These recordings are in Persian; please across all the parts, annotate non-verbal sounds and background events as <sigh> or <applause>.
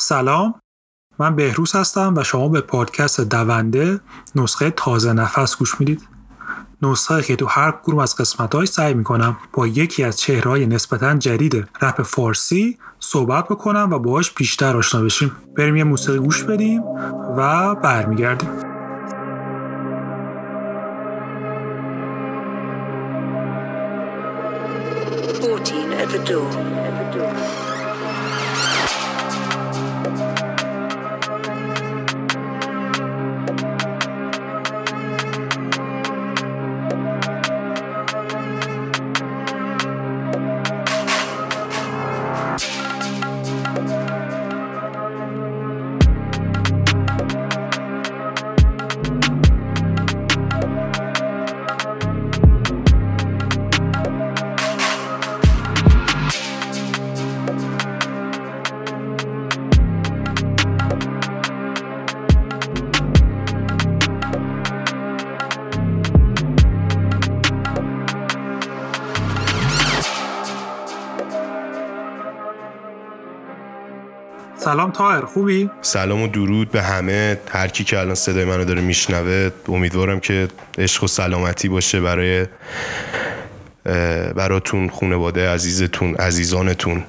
سلام. من بهروز هستم و شما به پادکست دونده نسخه تازه نفس گوش می‌دید. نسخه که تو هر کدوم از قسمت سعی می‌کنم با یکی از چهرهای نسبتا جدید رپ فارسی صحبت بکنم و باهاش بیشتر آشنا بشیم. بریم یه موسیقی گوش بدیم و برمیگردیم. At the door. سلام تاهر خوبی؟ سلام و درود به همه. هر کی که الان صدای منو داره میشنوه امیدوارم که عشق و سلامتی باشه برای براتون خانواده عزیزتون عزیزانتون.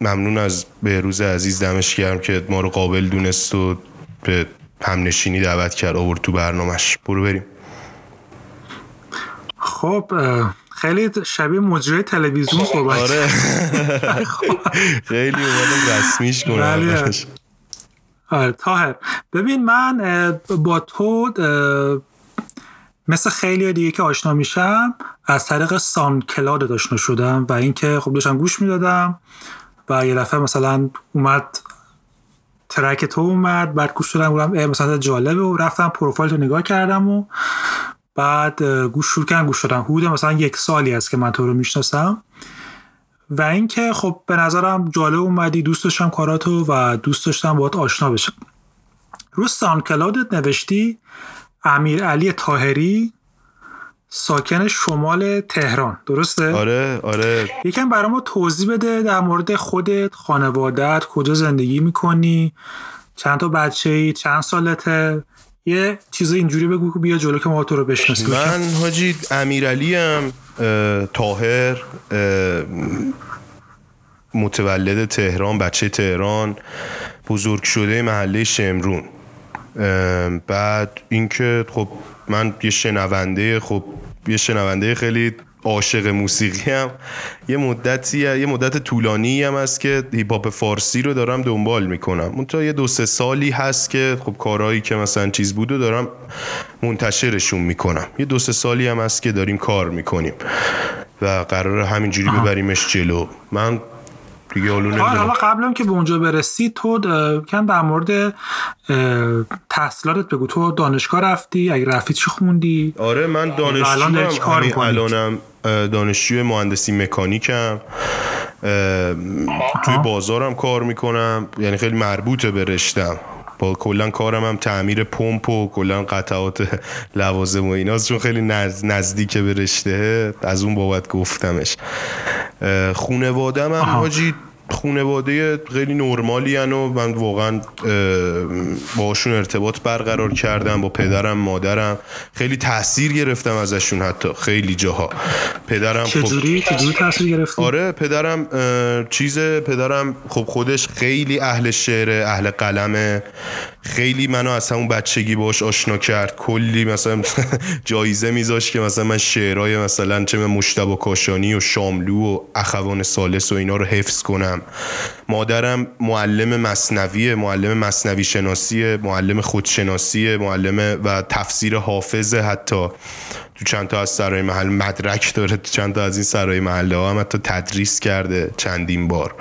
ممنون از بهروز عزیز دمش گرم که ما رو قابل دونست و به همنشینی دعوت کرد آورد تو برنامهش. برو بریم. خب خیلی شبیه مجری تلویزیون صحبت آره. <laughs> خیلی اومدم رسمیش کنم آره. تاهر ببین من با تو مثل خیلی دیگه که آشنا میشم از طریق سان کلاد آشنا شدم و اینکه خب داشتم گوش می‌دادم و یه دفعه مثلا اومد ترک تو اومد بعد گوش دادم مثلا جالبه و رفتم پروفایل تو نگاه کردم و بعد گوش شروع کردم گوش دادم حدود مثلا یک سالی است که من تو رو می‌شناسم. و اینکه خب به نظرم جالب اومدی دوست داشتم کاراتو و دوست داشتم باهات آشنا بشم. رو کلادت نوشتی امیر علی تاهری ساکن شمال تهران. درسته؟ آره آره. یکم برای ما توضیح بده در مورد خودت خانوادت کجا زندگی می‌کنی چند تا بچه ای چند سالته؟ یه چیز اینجوری بگو بیا جلو که ما تو رو بشناسیم. من حاجی امیرعلی ام تاهر متولد تهران بچه تهران بزرگ شده محله شمرون. بعد اینکه خب من یه شنونده خب یه شنونده خیلی عاشق موسیقی هم. یه مدتی یه مدت طولانی هم است که هیپ فارسی رو دارم دنبال می‌کنم. اون تا یه دو سه سالی هست که خب کارهایی که مثلا چیز بود و دارم منتشرشون می‌کنم. یه دو سه سالی هم هست که داریم کار می‌کنیم و قرار همینجوری ببریمش جلو. من دیگه حالا قبل که به اونجا برسی تو کم در مورد تحصیلاتت بگو. تو دانشگاه رفتی؟ اگه رفتی چی خوندی؟ آره من دانشجو همین الانم دانشجوی مهندسی مکانیکم. توی بازارم کار می‌کنم. یعنی خیلی مربوطه به رشتم. با کلا کارم هم تعمیر پمپ و کلا قطعات <laughs> لوازم و ایناست. چون خیلی نزدیک به رشته. از اون بابت گفتمش. خونوادم هم حاجی خونواده خیلی نرمالی و من واقعا باشون ارتباط برقرار کردم با پدرم مادرم. خیلی تاثیر گرفتم ازشون حتی خیلی جاها. پدرم خب چجوری؟ چجوری تاثیر گرفتی؟ آره پدرم چیز پدرم خب خودش خیلی اهل شعر اهل قلمه. خیلی منو از همون بچگی باش آشنا کرد. کلی مثلا <laughs> جایزه میذاش که مثلا من شعرهای مثلا چه مشتبه کاشانی و شاملو و اخوان سالس و اینا رو حفظ کنم. مادرم معلم مصنوی معلم مصنوی شناسی معلم خودشناسی معلم و تفسیر حافظه حتی. تو چند تا از سرای محل مدرک داره تو چند تا از این سرای محله ها هم حتی تدریس کرده چندین بار.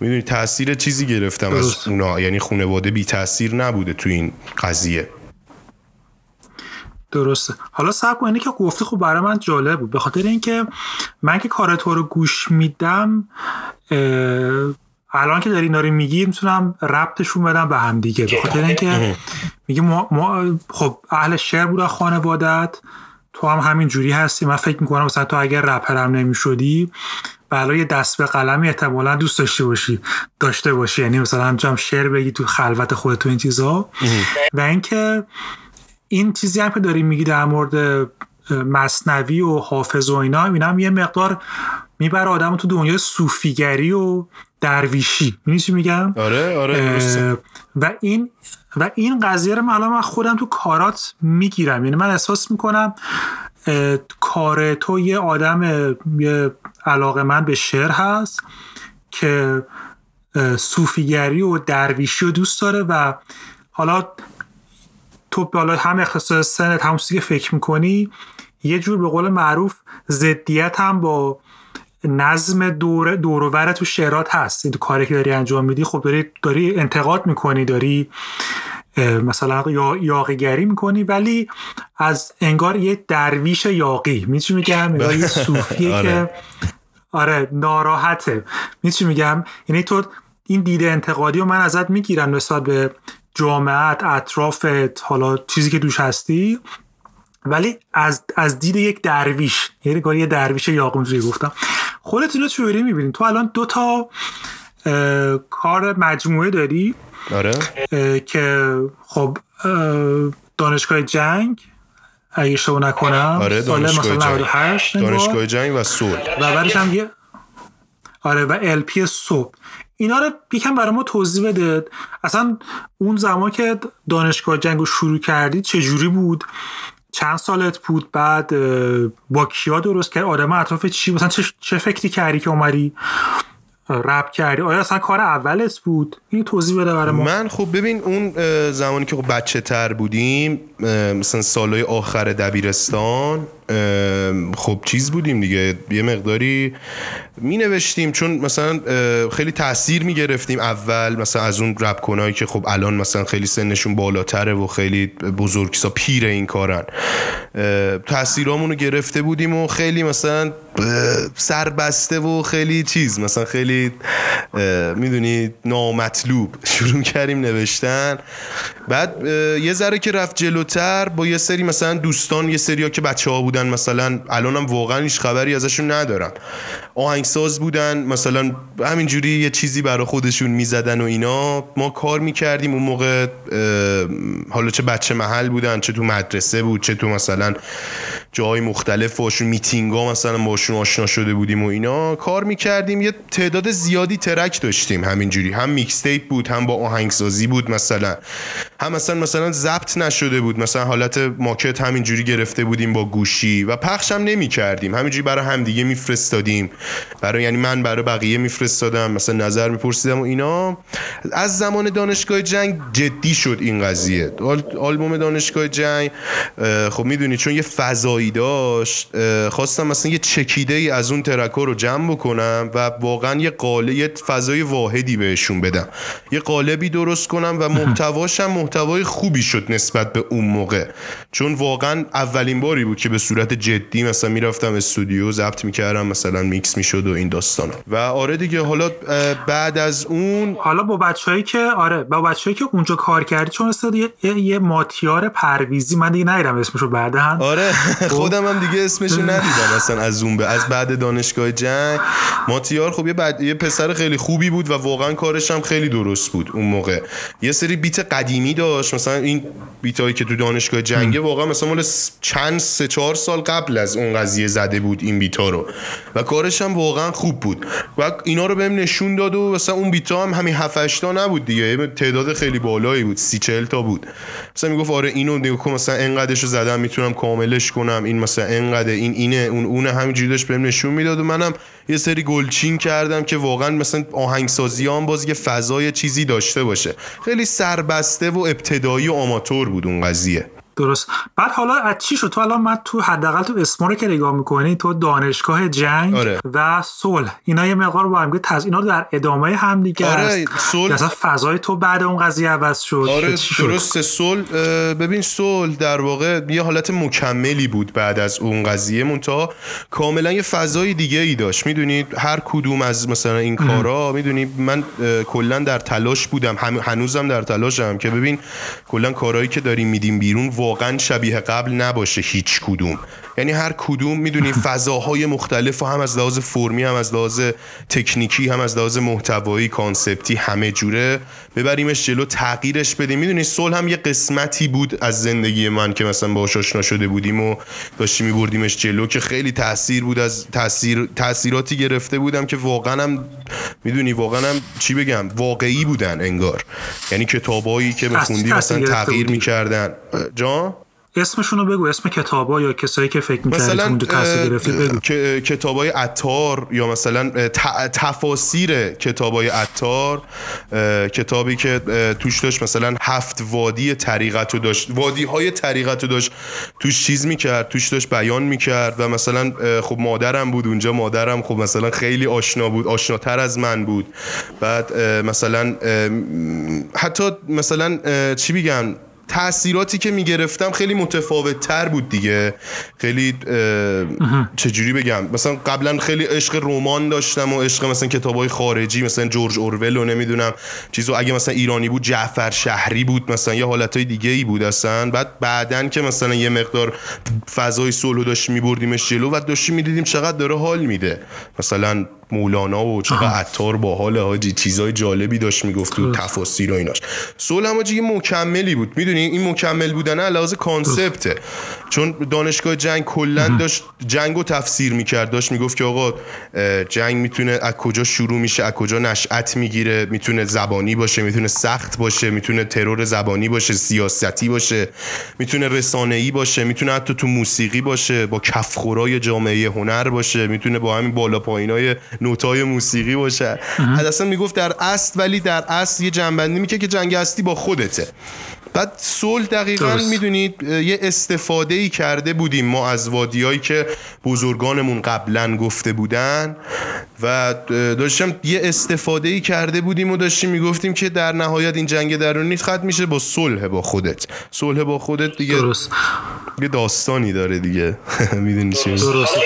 می‌دونی تاثیر چیزی گرفتم از اونا یعنی خانواده بی تاثیر نبوده تو این قضیه. درسته. حالا سب اینه که گفته خب برای من جالب بود. به خاطر اینکه من که کار تو رو گوش میدم الان که داری ناری میگی می‌تونم ربطشون بدم به هم دیگه. به خاطر اینکه میگه ما, خب اهل شعر بودن خانوادت تو هم همین جوری هستی. من فکر می‌کنم مثلا تو اگر رپرم نمی‌شدی برای دست به قلمی احتمالا دوست داشته باشی. داشته باشی. یعنی مثلا جام شعر بگی تو خلوت خودت تو این چیزا. و اینکه این چیزی هم که داری میگی در مورد مصنوی و حافظ و اینا اینا هم یه مقدار می‌بره آدم تو دنیای صوفیگری و درویشی. می‌دونی چی میگم؟ آره آره و این و این قضیه رو من من خودم تو کارات می‌گیرم. یعنی من احساس می‌کنم کار تو یه آدم یه علاقه من به شعر هست که صوفیگری و درویشی رو دوست داره و حالا تو بالا هم اختصاص سنت هم که فکر می‌کنی یه جور به قول معروف ضدیت هم با نظم دور دورور تو شعرات هست. این کاری که داری انجام میدی خب داری داری انتقاد می‌کنی داری مثلا یا یاقیگری می‌کنی ولی از انگار یه درویش یاقی. میچی میگم؟ یه <laughs> صوفیه که آره. آره ناراحته. میچی میگم؟ یعنی تو این دیده انتقادی رو من ازت می‌گیرم نسبت به جامعت اطرافت حالا چیزی که دوش هستی ولی از از دید یک درویش یعنی یه درویش یاقونجوی گفتم. خودت اینو چجوری می‌بینی؟ تو الان دو تا کار مجموعه داری. آره. که خب دانشگاه جنگ اگه اشتباه نکنم آره دانشگاه جنگ. دانشگاه جنگ و صبح و بعدش هم یه آره و الپی صبح. اینا رو یکم برای ما توضیح بده. اصلا اون زمان که دانشگاه جنگ رو شروع کردی چجوری بود؟ چند سالت بود؟ بعد با کیا درست کرد آدم اطراف چی؟ مثلا چه, فکری کردی که اومدی رپ کردی؟ آیا اصلا کار اولت بود؟ این توضیح بده برای ما. من خب ببین اون زمانی که خب بچه تر بودیم مثلا سالهای آخر دبیرستان خب چیز بودیم دیگه. یه مقداری می نوشتیم چون مثلا خیلی تاثیر می گرفتیم اول مثلا از اون رپ کنایی که خب الان مثلا خیلی سنشون بالاتره و خیلی بزرگسا پیر این کارن. تاثیرامون رو گرفته بودیم و خیلی مثلا سربسته و خیلی چیز مثلا خیلی می‌دونی نامطلوب. <laughs> شروع کردیم نوشتن. بعد یه ذره که رفت جلوتر با یه سری مثلا دوستان یه سری ها که بچه ها بودن مثلا الانم واقعا هیچ خبری ازشون ندارم. آهنگساز بودن مثلا همینجوری یه چیزی برای خودشون می‌زدن و اینا. ما کار می‌کردیم اون موقع حالا چه بچه محل بودن چه تو مدرسه بود چه تو مثلا جای مختلف باشون میتینگ ها مثلا باشون آشنا شده بودیم و اینا. کار می‌کردیم یه تعداد زیادی ترک داشتیم همینجوری. هم mixtape بود هم با آهنگسازی بود مثلا. هم مثلا مثلا ضبط نشده بود. مثلا حالت ماکت همینجوری گرفته بودیم با گوشی و پخش هم نمی کردیم همینجوری برای همدیگه میفرستادیم. برای یعنی من برای بقیه میفرستادم. مثلا نظر میپرسیدم و اینا. از زمان دانشگاه جنگ جدی شد این قضیه. آلبوم دانشگاه جنگ خب می‌دونی چون یه فضایی داشت خواستم مثلا یه چکیده ای از اون ترکا رو جمع بکنم و واقعا یه قالب یه فضای واحدی بهشون بدم. یه قالبی درست کنم و محتواشم محتوای خوبی شد نسبت به اون موقع. چون واقعا اولین باری بود که به صورت جدی مثلا می‌رفتم استودیو ضبط می‌کردم مثلا میکس می‌شد و این داستانا و آره دیگه حالا بعد از اون حالا با بچههایی که آره با بچه‌ای که اونجا کار کردی چون استاد یه, یه ماتیار پرویزی من دیگه ندیدم اسمشو بعدا. آره خب. خودم هم دیگه اسمشو ندیدم اصلا از اون به از بعد دانشگاه جنگ. ماتیار خب یه, بعد... یه پسر خیلی خوبی بود و واقعا کارش هم خیلی درست بود اون موقع. یه سری بیت قدیمی داشت مثلا این بیتایی که تو دانشگاه جنگه واقعا مثلا مال چند سه چهار سال قبل از اون قضیه زده بود این بیتا رو. و کارش هم واقعا خوب بود. و اینا رو بهم نشون داد و مثلا اون بیتا هم همین 7 8 تا نبود دیگه. تعداد خیلی بالایی بود. 30 40 تا بود. مثلا می‌گفت آره اینو نگاه مثلا انقدرش رو زدم می‌تونم کاملش کنم. این مثلا انقدر این اینه اون اون همینجوری بهم نشون می‌داد و منم یه سری گلچین کردم که واقعا مثلا آهنگسازی هم باز یه فضای چیزی داشته باشه. خیلی سربسته و ابتدایی و آماتور بود اون قضیه. درست. بعد حالا از چی شد؟ تو الان من تو حداقل تو اسم رو که نگاه می‌کنی تو دانشگاه جنگ آره. و صلح. اینا یه مقدار با هم تز اینا در ادامه هم دیگه آره صلح مثلا فضای تو بعد اون قضیه عوض شد. آره درست صلح ببین صلح در واقع یه حالت مکملی بود بعد از اون قضیه. مونتا کاملا یه فضای دیگه ای داشت. می‌دونید هر کدوم از مثلا این کارا می‌دونی من کلا در تلاش بودم. هنوزم در تلاشم که ببین کلا کارهایی که داریم میدیم بیرون واقعا شبیه قبل نباشه هیچ کدوم. یعنی هر کدوم می‌دونی <laughs> فضاهای مختلف و هم از لحاظ فرمی هم از لحاظ تکنیکی هم از لحاظ محتوایی کانسپتی همه جوره. ببریمش جلو تغییرش بدیم. می‌دونی صلح هم یه قسمتی بود از زندگی من که مثلا باهاش آشنا شده بودیم و داشتیم میبردیمش جلو که خیلی تاثیر بود از تاثیر تاثیراتی گرفته بودم که واقعا هم می‌دونی واقعا هم چی بگم واقعی بودن انگار. یعنی کتابایی که بخوندی مثلا تغییر می‌کردن. جان اسمشون رو بگو اسم کتابا یا کسایی که فکر می‌کردی مثلا بگو. کتابای عطار یا مثلا تفاسیر کتابای عطار کتابی که توش داشت مثلا هفت وادی طریقت رو داشت وادی های طریقت رو داشت توش چیز می‌کرد توش داشت بیان می‌کرد و مثلا خب مادرم بود اونجا مادرم خب مثلا خیلی آشنا بود آشناتر از من بود. بعد مثلا حتی مثلا چی بگم؟ تاثیراتی که می‌گرفتم خیلی متفاوت تر بود دیگه. خیلی چجوری بگم؟ مثلا قبلا خیلی عشق رمان داشتم و عشق مثلا کتاب های خارجی مثلا جورج اورول و نمی‌دونم. چیزو اگه مثلا ایرانی بود جعفر شهری بود مثلا یه حالت های دیگه ای بود اصلا. بعد بعدن که مثلا یه مقدار فضای صلح داشت میبردیمش جلو و داشتیم می‌دیدیم چقدر داره حال میده. مثلا مولانا و چقدر عطار با حال حاجی چیزای جالبی داشت می‌گفت تو تفاسیر و ایناش. سول هم یه مکملی بود. می‌دونی؟ این مکمل بودن علاوه کانسپته. چون دانشگاه جنگ کلا داشت جنگ رو تفسیر می‌کرد. داشت می‌گفت که آقا جنگ می‌تونه از کجا شروع میشه از کجا نشأت می‌گیره. می‌تونه زبانی باشه می‌تونه سخت باشه می‌تونه ترور زبانی باشه سیاستی باشه می‌تونه رسانه ای باشه می‌تونه حتی تو موسیقی باشه با کفخورای جامعه هنر باشه می‌تونه با همین بالا پایینای نوتای موسیقی باشه. اصلا می‌گفت در اصل ولی در اصل یه جنبندی میگه که جنگ هستی با خودته. بعد صلح دقیقا می‌دونید یه استفاده ای کرده بودیم ما از وادیایی که بزرگانمون قبلا گفته بودن و داشتم یه استفاده ای کرده بودیم و داشتیم می‌گفتیم که در نهایت این جنگ درونی ختم میشه با صلح با خودت. صلح با خودت دیگه درست. یه داستانی داره دیگه. <laughs> می‌دونی چی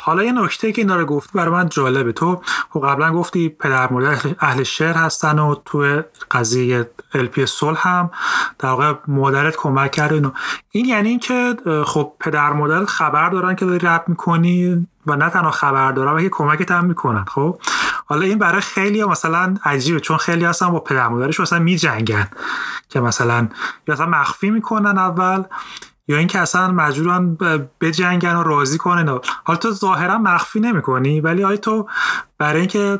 حالا یه نکته که اینا رو گفتی برای من جالبه. تو خب قبلا گفتی پدر مادر اهل شعر هستن و تو قضیه الپی صلح هم در واقع مادرت کمک کرده اینو. این یعنی اینکه خب پدر مادرت خبر دارن که داری رپ می‌کنی و نه تنها خبر دارن بلکه کمکت هم می‌کنن خب؟ حالا این برای خیلی مثلا عجیبه چون خیلی هستن با پدر مادرش مثلا میجنگن که مثلا یا مثلا مخفی می‌کنن اول یا اینکه اصلا مجبورن بجنگن و راضی کنن حالا تو ظاهرا مخفی نمی‌کنی ولی آیا تو برای اینکه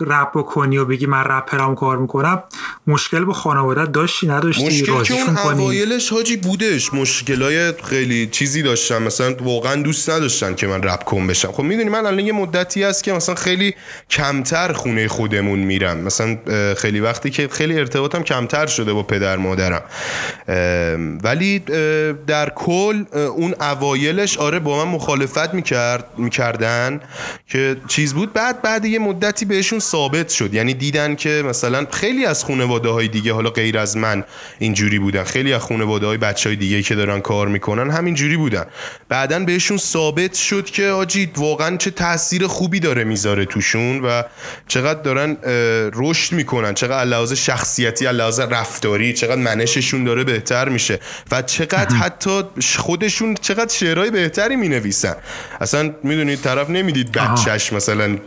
رپ بکنی و بگی من رپرم کار می‌کنم مشکل با خانواده داشتی نداشتی؟ مشکل که اون اوایلش حاجی بودش. مشکلای خیلی چیزی داشتم مثلا واقعا دوست نداشتن که من رپ کن بشم. خب می‌دونی من الان یه مدتی هست که مثلا خیلی کمتر خونه خودمون میرم. مثلا خیلی وقتی که خیلی ارتباطم کمتر شده با پدر مادرم. ولی در کل اون اوایلش آره با من مخالفت می‌کرد می‌کردن که چیز بود. بعد بعد یه مدتی بهشون ثابت شد. یعنی دیدن که مثلا خیلی از خانواده های دیگه حالا غیر از من اینجوری بودن. خیلی از خانواده های بچه های دیگه که دارن کار می‌کنن همینجوری بودن. بعدا بهشون ثابت شد که آجی واقعا چه تاثیر خوبی داره می‌ذاره توشون و چقدر دارن رشد می‌کنن. چقدر لحاظ شخصیتی لحاظ رفتاری چقدر منششون داره بهتر میشه و چقدر حتی خودشون چقدر شعرهای بهتری می‌نویسن. اصلا می‌دونید طرف نمی‌دید بچهش مثلا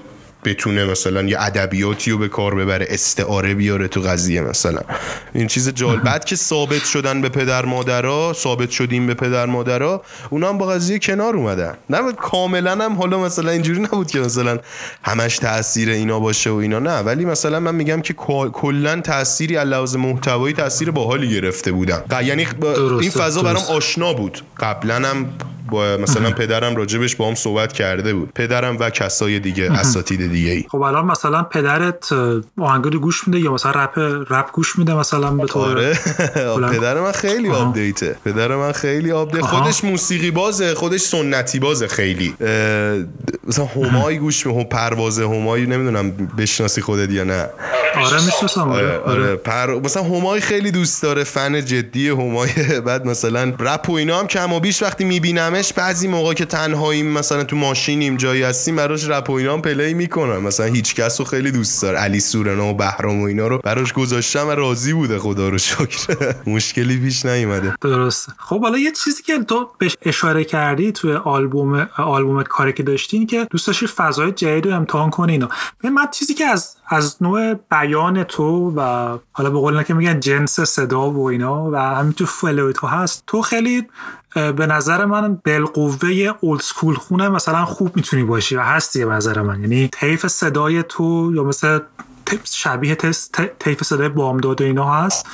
بتونه مثلا یه ادبیاتی رو به کار ببره استعاره بیاره تو قضیه مثلا. این چیز جالب بعد که ثابت شدن به پدر مادرها ثابت شدیم به پدر مادرها اونا هم با قضیه کنار اومدن. نه کاملا هم حالا مثلا اینجوری نبود که مثلا همش تاثیر اینا باشه و اینا. نه ولی مثلا من میگم که کلا تأثیری علاوه محتوایی تاثیر باحالی گرفته بودن. یعنی این فضا برام آشنا بود. قبلا هم با مثلا پدرم راجبش با هم صحبت کرده بود. پدرم و کسای دیگه اساتید دیگه ای خب الان مثلا پدرت آهنگاری گوش میده یا مثلا رپ رپ گوش میده مثلا به طور آره. <laughs> پدر من خیلی update ه. پدر من خیلی update. خودش موسیقی بازه خودش سنتی بازه خیلی. مثلا همای <laughs> گوش می پرواز همایی نمی‌دونم بشناسی خودت یا نه. آره می‌شناسم. آره, آره. آره. پر... مثلا همای خیلی دوست داره فن جدی همای. <laughs> بعد مثلا رپ و اینا هم کم و بیش وقتی میبینمش بعضی موقع که تنهاییم مثلا تو ماشینیم جایی هستیم براش رپ و اینا هم پلی می‌کنم مثلا هیچ کس رو خیلی دوست داره. علی سورنا و بهرام و اینا رو براش گذاشتم و راضی بوده. خدا رو شکر. <laughs> مشکلی پیش نیومده. درست خب حالا یه چیزی که تو بهش اشاره کردی توی آلبوم آلبومت کاری که داشتی که دوست داشتی فضای جدید رو امتحان کنی اینا. من چیزی که از از نوع بیان تو و حالا به قول که میگن جنس صدا و اینا و همین تو flow ی تو هست تو خیلی به نظر من بالقوه old school خونه مثلا خوب می‌تونی باشی و هستی به نظر من. یعنی طیف صدای تو یا مثل شبیه طیف صدای بامداد و اینا هست.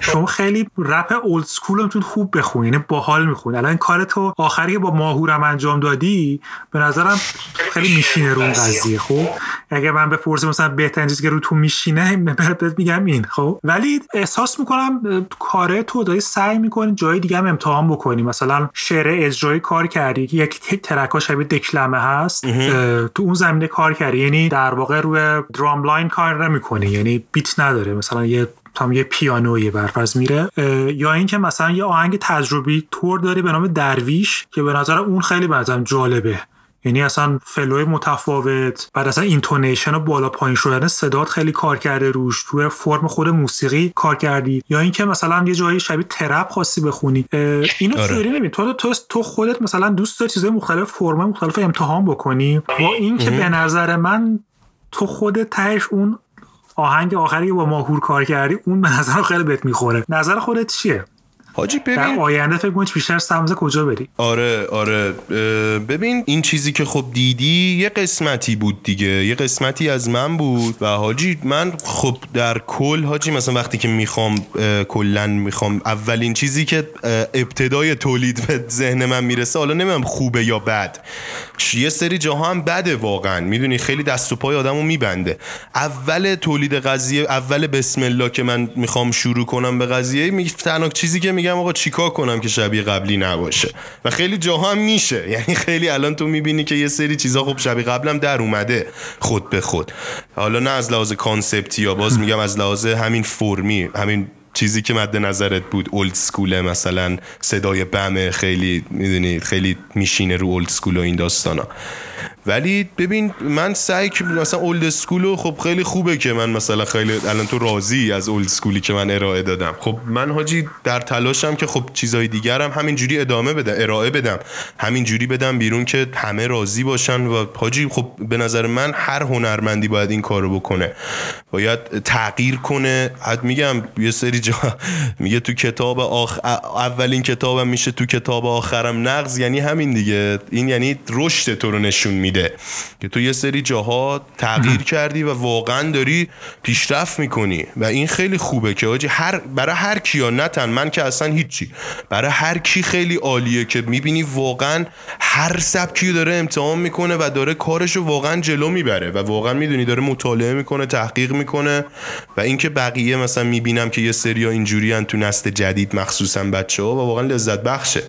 شما خیلی rap old school میتون خوب بخونی یعنی باحال می‌خونی. الان این کار تو آخری با ماهورم انجام دادی به نظرم خیلی میشینه رو اون قضیه خب؟ اگه من بپرسم مثلا بهترین چیزی که رو تو میشینه <laughs> بهت میگم این خب؟ ولی احساس می‌کنم کاره تو داری سعی می‌کنی جای دیگه هم امتحان بکنی. مثلا شعر اجرایی کار کردی که یک ترک شبیه دکلمه هست. تو اون زمینه کار کردی. یعنی در واقع روی drum line کار نمی‌کنه یعنی beat نداره. مثلا یه تا یه پیانوی برفرض میره. یا اینکه مثلا یه آهنگ تجربی تور داری به نام درویش که به نظر اون خیلی بعضا جالبه. یعنی اصلا flow ی متفاوت. بعد اصلا intonation و بالا پایین شدن صدات خیلی کار کرده روش. توی فرم خود موسیقی کار کردی. یا اینکه مثلا یه جایی شبیه trap خاصی بخونی. اینو آره. چجوری تو تو تو خودت مثلا دوست داری چیزای مختلف فرم مختلف امتحان بکنی. با اینکه به نظر من تو خودت تهش اون آهنگ آخری با ماهور کار کردی اون به نظر خیلی بهت می‌خوره. نظر خودت چیه؟ حاجی ببین در آینده فکر کنی بیشتر سمز کجا بری؟ آره آره. ببین این چیزی که خب دیدی یه قسمتی بود دیگه. یه قسمتی از من بود. و حاجی من خب در کل حاجی مثلا وقتی که می‌خوام کلا می‌خوام اولین چیزی که ابتدای تولید به ذهن من می‌رسه حالا نمی‌دونم خوبه یا بد. یه سری جاها هم بده واقعا. می‌دونی خیلی دست و پای آدمو میبنده. اول تولید قضیه اول بسم الله که من می‌خوام شروع کنم به قضیه تنها چیزی که میگم آقا چیکار کنم که شبیه قبلی نباشه؟ و خیلی جاها هم میشه. <laughs> یعنی خیلی الان تو می‌بینی که یه سری چیزا خب شبیه قبلم در اومده خود به خود. حالا نه از لحاظ concept ی یا باز میگم از لحاظ همین فرمی همین چیزی که مد نظرت بود old school ه مثلا صدای بمه خیلی می‌دونی خیلی میشینه رو old school و این داستانا. ولی ببین من سعی که مثلا old school و خب خیلی خوبه که من مثلا خیلی الان تو راضی از old school ی که من ارائه دادم. خب من حاجی در تلاشم که خب چیزای دیگرم همینجوری ادامه بدم ارائه بدم. همینجوری بدم بیرون که همه راضی باشن و حاجی خب به نظر من هر هنرمندی باید این کارو بکنه. باید تغییر کنه. حد میگم یه سری جا میگه تو کتاب آخ... اولین کتابم میشه تو کتاب آخرم. نقض یعنی همین دیگه. این یعنی رشد تو رو نشون میده. که تو یه سری جاها تغییر کردی و واقعا داری پیشرفت می‌کنی. و این خیلی خوبه که آجی هر برای هر کیا نتن من که اصلا هیچی. برای هر کی خیلی عالیه که می‌بینی واقعا هر سبکی داره امتحان می‌کنه و داره کارشو واقعا جلو می‌بره و واقعا می‌دونی داره مطالعه می‌کنه تحقیق می‌کنه. و اینکه بقیه مثلا می‌بینم که یه سریا اینجوری تو نسل جدید مخصوصا بچه ها و واقعا لذت بخشه.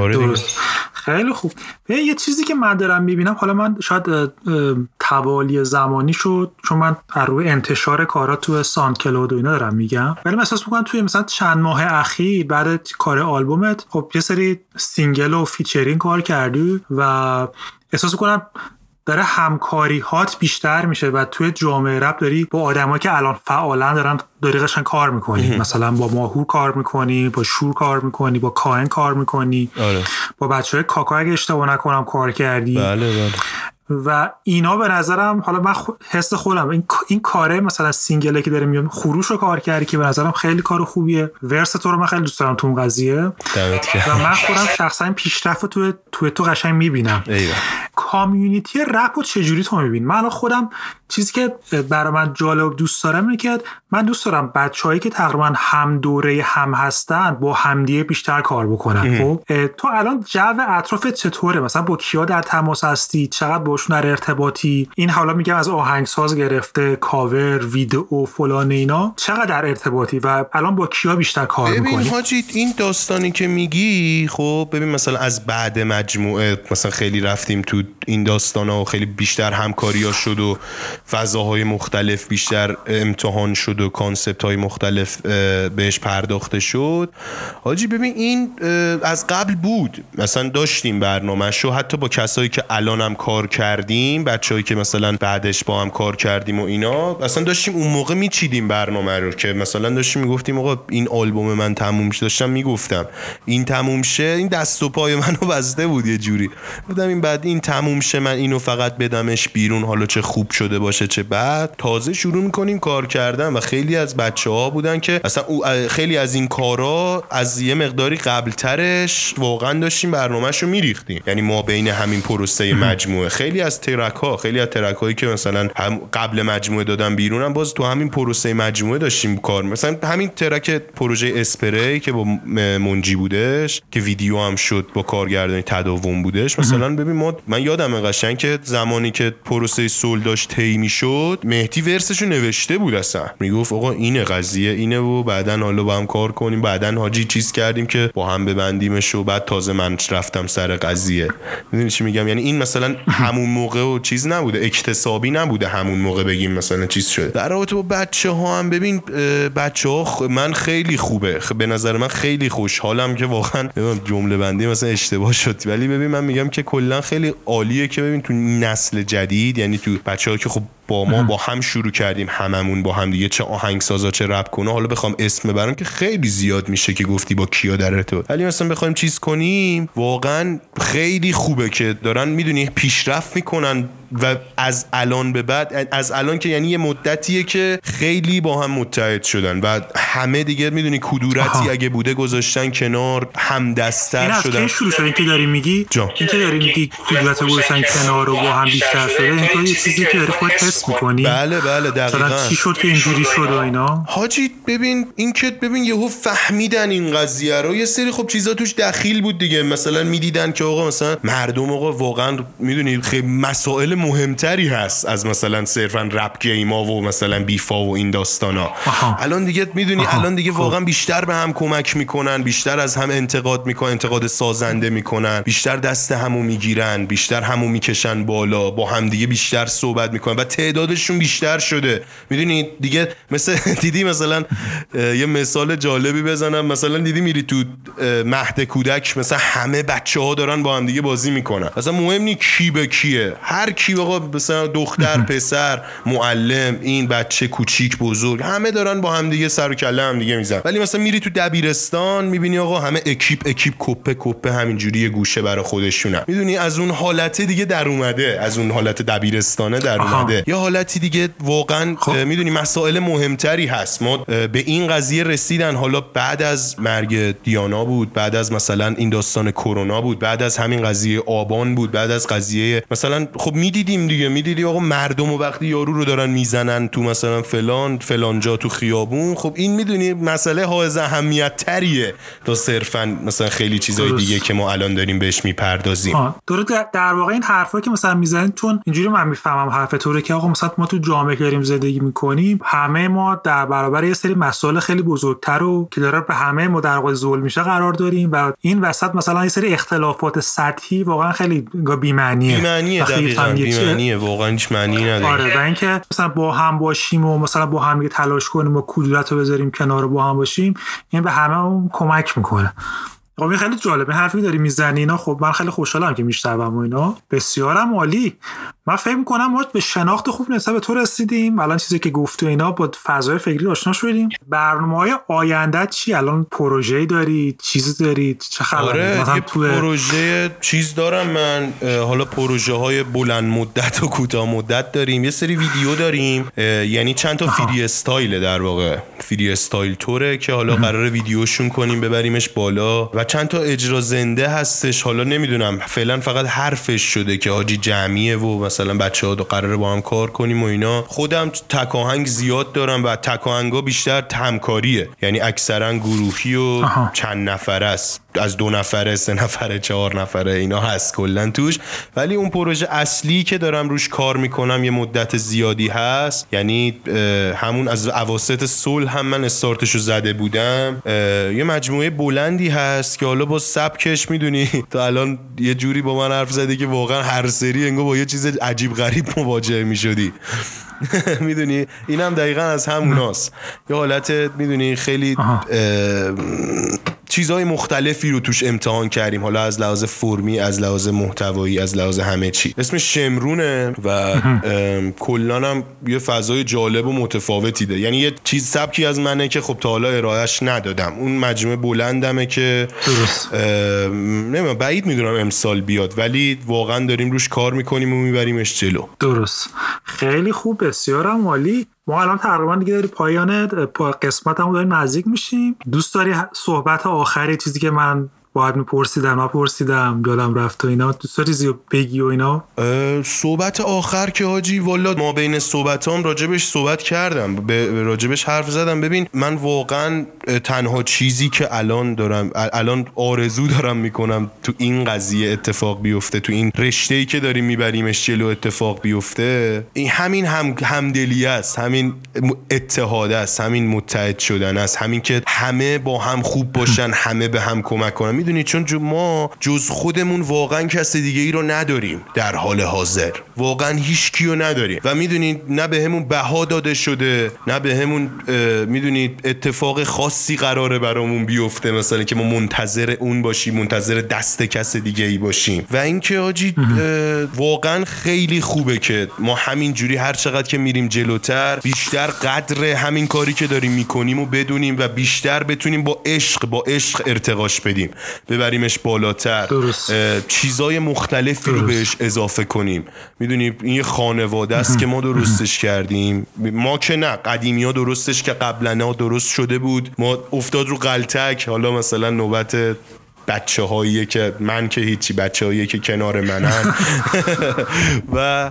آره درست. خیلی خوب. یه چیزی که من دارم می‌بینم حالا من شاید توالی زمانی شد چون من روی انتشار کارا تو SoundCloud و اینا دارم میگم. ولی من احساس می‌کنم توی مثلا چند ماه اخیر بعد کار آلبومت خب یه سری single و featuring کار کردی و احساس می‌کنم داره همکاری هات بیشتر میشه و توی جامعه رب داری با آدمایی که الان فعالا دارن داری قشنگ کار می‌کنی. مثلا با ماهور کار می‌کنی با شور کار می‌کنی با کاهن کار می‌کنی. آره. با بچه های کاکا اگه اشتباه نکنم کار کردی. بله بله. و اینا به نظرم حالا من حس خودم این این کاره مثلا سینگله که داره میام خروش رو کار کردی که به نظرم خیلی کار خوبیه. ورس تو رو من خیلی دوست دارم تو اون قضیه. و من خودم شخصا پیشرفت تو تو تو قشنگ می‌بینم. کامیونیتی رپ رو چجوری تو میبین من خودم چیزی که برای من جالب دوست دارم اینه که من دوست دارم بچههایی که تقریبا هم دوره هم هستن با همدیه بیشتر کار بکنن. خب؟ تو الان جو اطراف چطوره؟ مثلا با کیا در تماس هستی؟ چقدر باشون در ارتباطی؟ این حالا میگم از آهنگساز گرفته کاور ویدئو فلان اینا. چقدر در ارتباطی و الان با کیا بیشتر کار می‌کنی؟ ببین حاجی این داستانی که میگی خب ببین مثلا از بعد مجموعه مثلا خیلی رفتیم تو این داستان ها خیلی بیشتر همکاری ها شد و فضاهای مختلف بیشتر امتحان شد و کانسپت های مختلف بهش پرداخته شد. حاجی ببین این از قبل بود. مثلا داشتیم برنامه شو حتی با کسایی که الان هم کار کردیم بچههایی که مثلا بعدش با هم کار کردیم و اینا اصلا داشتیم اون موقع میچیدیم برنامه رو که مثلا داشتیم می‌گفتیم آقا این آلبوم من تموم داشتم می‌گفتم. این تموم شه این دست و پای منو بسته بود یه جوری. بودم این بعد این تموم شه من اینو فقط بدمش بیرون حالا چه خوب شده باشه چه بعد تازه شروع می‌کنیم کار کردن و خیلی از بچه ها بودن که اصلا خیلی از این کارا از یه مقداری قبلترش واقعا داشتیم برنامهش رو میریختیم. یعنی ما بین همین پروسه مجموعه. خیلی از ترک ها خیلی از ترک هایی که مثلا هم قبل مجموعه دادن بیرونم باز تو همین پروسه مجموعه داشتیم کار مثلا همین ترک پروژه اسپری که با منجی بودش که ویدیو هم شد با کارگردانی تداوم بودش. مثلا ببین ما من یادم قشنگ که زمانی که پروسه سول داشت طی می‌شد مهدی ورسشو نوشته بود اصلا. می‌گفت آقا اینه قضیه اینه و بعدا حالا با هم کار کنیم. بعدا حاجی چیز کردیم که با هم ببندیمش و بعد تازه من رفتم سر قضیه. می‌دونی چی میگم؟ یعنی این مثلا همون موقع و چیز نبوده اکتسابی نبوده همون موقع بگیم مثلا چیز شده. در رابطه با بچه ها هم ببین بچه ها من خیلی خوبه. به نظر من خیلی خوشحالم که واقعا جمله بندی مثلا اشتباه شد. ولی ببین من میگم که کلا خیلی عالیه که ببین تو نسل جدید یعنی تو بچه که خب با ما با هم شروع کردیم هممون با هم دیگه چه آهنگسازا چه رپ کنه. حالا بخوام اسم برام که خیلی زیاد میشه که گفتی با کیا در تو ولی مثلا بخوایم چیز کنیم واقعا خیلی خوبه که دارن می‌دونی پیشرفت می‌کنن و از الان به بعد از الان که یعنی یه مدتیه که خیلی با هم متحد شدن و همه دیگه می‌دونی کدورتی اگه بوده گذاشتن کنار هم دستر شدن. این شروع شده؟ که داری میگی؟ این که داری میگی کدورت گذاشتن کنار و با هم بیشتر شده این یه چیزی که داری خودت حس می‌کنی؟ بله بله دقیقاً. چی شد که اینجوری شد و اینا؟ حاجی ببین این که ببین یهو فهمیدن این قضیه رو یه سری خب چیزا توش دخیل بود دیگه. مثلا می‌دیدن که آقا مثلا مردم آقا واقعا می‌دونی خیلی مسائل مهمتری هست از مثلا صرفا رپ گیما و مثلا بیفا و این داستانا. الان دیگه می‌دونی الان دیگه خب. واقعا بیشتر به هم کمک می‌کنن بیشتر از هم انتقاد می‌کنن انتقاد سازنده می‌کنن بیشتر دست همو می‌گیرن بیشتر همو می‌کشن بالا با هم دیگه بیشتر صحبت می‌کنن و تعدادشون بیشتر شده. می‌دونی؟ دیگه مثل <laughs> دیدی مثلا یه مثال جالبی بزنم. مثلا دیدی میری تو مهد کودک مثلا همه بچه ها دارن با هم دیگه بازی می‌کنن. مثلا مهم نی کی به کیه. هر کی آقا مثلا دختر <laughs> پسر معلم این بچه کوچیک بزرگ همه دارن با هم دیگه سر و کله هم دیگه میزن ولی مثلا میری تو دبیرستان می‌بینی آقا همه اکیپ اکیپ کپه کپه همینجوری یه گوشه برای خودشونن. می‌دونی؟ از اون حالت دیگه در اومده. از اون حالت دبیرستانه در اومده. یه حالتی دیگه واقعا خب. می‌دونی مسائل مهمتری هست. ما به این قضیه رسیدن. حالا بعد از مرگ دیانا بود بعد از مثلا این داستان کرونا بود بعد از همین قضیه آبان بود بعد از قضیه مثلا خب می‌دیدیم دیگه. می‌دیدی آقا مردم و وقتی یارو رو دارن می‌زنن تو مثلا فلان فلان جا تو خیابون. خب این می‌دونی مسئله حائز اهمیت تریه تا صرفا مثلا خیلی چیزای دیگه که ما الان داریم بهش می‌پردازیم. در واقع این حرفا که مثلا می‌زنید چون اینجوری من می‌فهمم حرف تو که آقا مثلا ما تو جامعه داریم زندگی می‌کنیم همه ما در برابر یه سری مسائل خیلی بزرگتر رو که داره به همه ما در واقع ظلم میشه قرار داریم و این وسط مثلا یه سری اختلافات سطحی واقعا خیلی بی‌معنیه. بی‌معنیه دقیقاً واقعا هیچ معنی نداره. آره و اینکه مثلا با هم باشیم و مثلا با هم تلاش کنیم و کدورت رو بذاریم کنار با هم باشیم این به همه کمک می‌کنه. این خیلی جالبه حرفی داری می‌زنی اینا خب من خیلی خوشحالم که میشنوم و اینا. بسیارم عالی. من فکر می‌کنم ما به شناخت خوب نسبت به تو رسیدیم. الان چیزی که گفتی اینا با فضای فکری آشنا شدیم. برنامه های آینده چی؟ الان پروژه داری؟ چیزی داری؟ چه خبره؟ آره مثلا تو پروژه چیز دارم من. حالا پروژه های بلند مدت و کوتاه مدت داریم. یه سری ویدیو داریم. یعنی چند تا فری استایل در واقع. فری استایل توره که حالا قرار ویدیوشون کنیم ببریمش بالا. و چند تا اجرا زنده هستش. حالا نمی‌دونم فعلا فقط حرفش شده که حاجی جمعیه و مثلا بچه ها دو قراره با هم کار کنیم و اینا. خودم تکاهنگ زیاد دارم و تکاهنگا بیشتر همکاریه. یعنی اکثرا گروهی و چند نفر است. از دو نفره سه نفره چهار نفره اینا هست کلا توش. ولی اون پروژه اصلی که دارم روش کار می‌کنم یه مدت زیادی هست. یعنی همون از اواسط صلح هم من استارتشو زده بودم. یه مجموعه بلندی هست که حالا با سبکش می‌دونی. <laughs> تا الان یه جوری با من حرف زدی که واقعا هر سری انگار با یه چیز عجیب غریب مواجه می‌شدی. <laughs> می‌دونی؟ اینم دقیقا از هموناست یه حالت می‌دونی؟ خیلی چیزهای مختلفی رو توش امتحان کردیم. حالا از لحاظ فرمی از لحاظ محتوایی از لحاظ همه چی. اسم شمرونه و کلان هم یه فضای جالب و متفاوتی ده یعنی یه چیز سبکی از منه که خب تا حالا ارائهش ندادم. اون مجموعه بلندمه که نمی‌دونم بعید می‌دونم امسال بیاد. ولی واقعا داریم روش کار می‌کنیم و میبریمش جلو. درست. خیلی خوب بسیارم عالی. ما الان تقریبا دیگه داری پایان قسمت هم داریم نزدیک میشیم. دوست داری صحبت آخری چیزی که من باید میپرسیدم نپرسیدم یادم رفت و اینا. دوست داری بگی و اینا؟ صحبت آخر که حاجی والا ما بین صحبت هم راجبش صحبت کردم. به راجبش حرف زدم. ببین من واقعا تنها چیزی که الان دارم الان آرزو دارم می‌کنم تو این قضیه اتفاق بیفته تو این رشته ای که داریم میبریمش جلو اتفاق بیفته این همین هم همدلی است همین اتحاد است همین متحد شدن است همین که همه با هم خوب باشن <laughs> همه به هم کمک کنن. می‌دونید چون جو ما جز خودمون واقعا کس دیگه ای رو نداریم در حال حاضر. واقعا هیچ کیو نداریم. و می‌دونید نه به همون بها داده شده نه به همون می‌دونید اتفاق خاصی قراره برامون بیفته مثلا که ما منتظر اون باشیم منتظر دست کس دیگه ای باشیم. و اینکه آجی واقعا خیلی خوبه که ما همین جوری هر چقدر که میریم جلوتر بیشتر قدر همین کاری که داریم می‌کنیم و بدونیم و بیشتر بتونیم با عشق با عشق ارتقاش بدیم. ببریمش بالاتر. درست. چیزای مختلفی رو بهش اضافه کنیم. می‌دونی این یه خانواده است که ما درستش کردیم. ما که نه قدیمی ها درستش که قبلا درست شده بود. ما افتاد رو قلتک. حالا مثلا نوبت بچه هایی که من که هیچی بچه هایی که کنار منن <laughs> و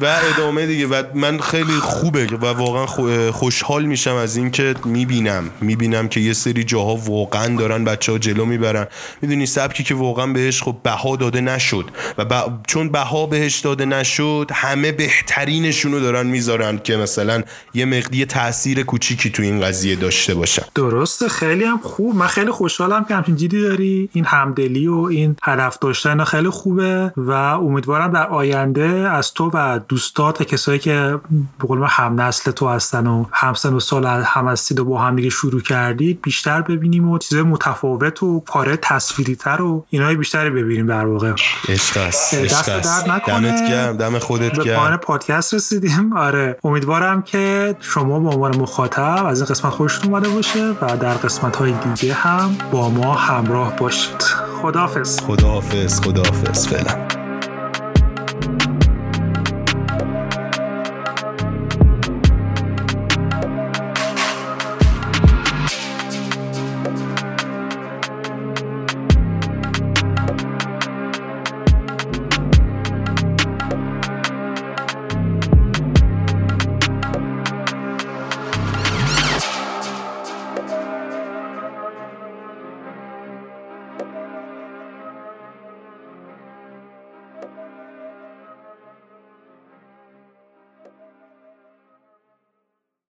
و ادامه دیگه. و من خیلی خوبه و واقعا خوشحال میشم از اینکه می‌بینم. می‌بینم که یه سری جاها واقعا دارن بچه ها جلو می‌برن. می‌دونی سبکی که واقعا بهش خب بها داده نشد. و چون بها بهش داده نشد همه بهترینشون رو دارن می‌ذارن که مثلا یه مقدی تاثیر کوچیکی تو این قضیه داشته باشن. درسته. خیلی هم خوب. من خیلی خوشحالم که همچین داری. این همدلی و این هدف داشتن خیلی خوبه و امیدوارم در آینده از تو و دوستات کسایی که به قول هم نسل تو هستن و همسن و سال هم هستید و با هم دیگه شروع کردید بیشتر ببینیم و چیزای متفاوت و کار تصویری تر و اینای بیشتری ببینیم در واقع. دست درد نکنه. دمت گرم دم خودت گرم. پایان پادکست رسیدیم. آره امیدوارم که شما به عنوان مخاطب از این قسمت خوشتون اومده باشه و در قسمت های دیگه هم با ما همراه باشید. خداحافظ. خداحافظ خداحافظ فعلا.